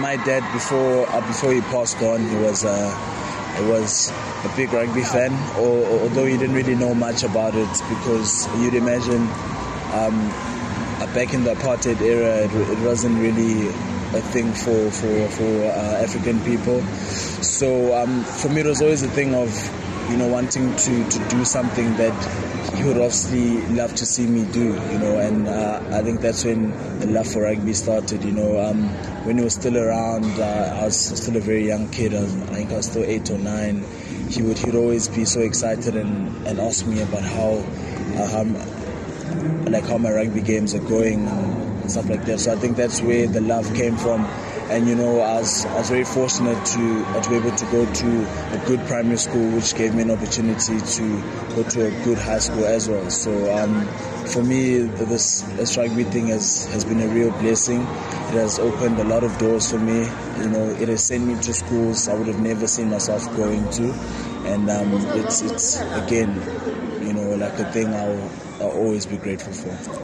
my dad before uh, before he passed on, he was uh, he was a big rugby fan. Or, although he didn't really know much about it, because you'd imagine um, back in the apartheid era, it, it wasn't really a thing for for for uh, African people. So um, for me, it was always a thing of you know wanting to to do something that he would obviously love to see me do. You know, and uh, I think that's when the love for rugby started. You know, um, when he was still around, uh, I was still a very young kid. I, think I was still eight or nine. He would he'd always be so excited and, and ask me about how, uh, how like how my rugby games are going and stuff like that. So I think that's where the love came from. And you know, I was, I was very fortunate to, uh, to be able to go to a good primary school, which gave me an opportunity to go to a good high school as well. So um, for me, this, this rugby thing has, has been a real blessing. It has opened a lot of doors for me. You know, it has sent me to schools I would have never seen myself going to, and um, it's it's again, you know, like a thing I'll, I'll always be grateful for.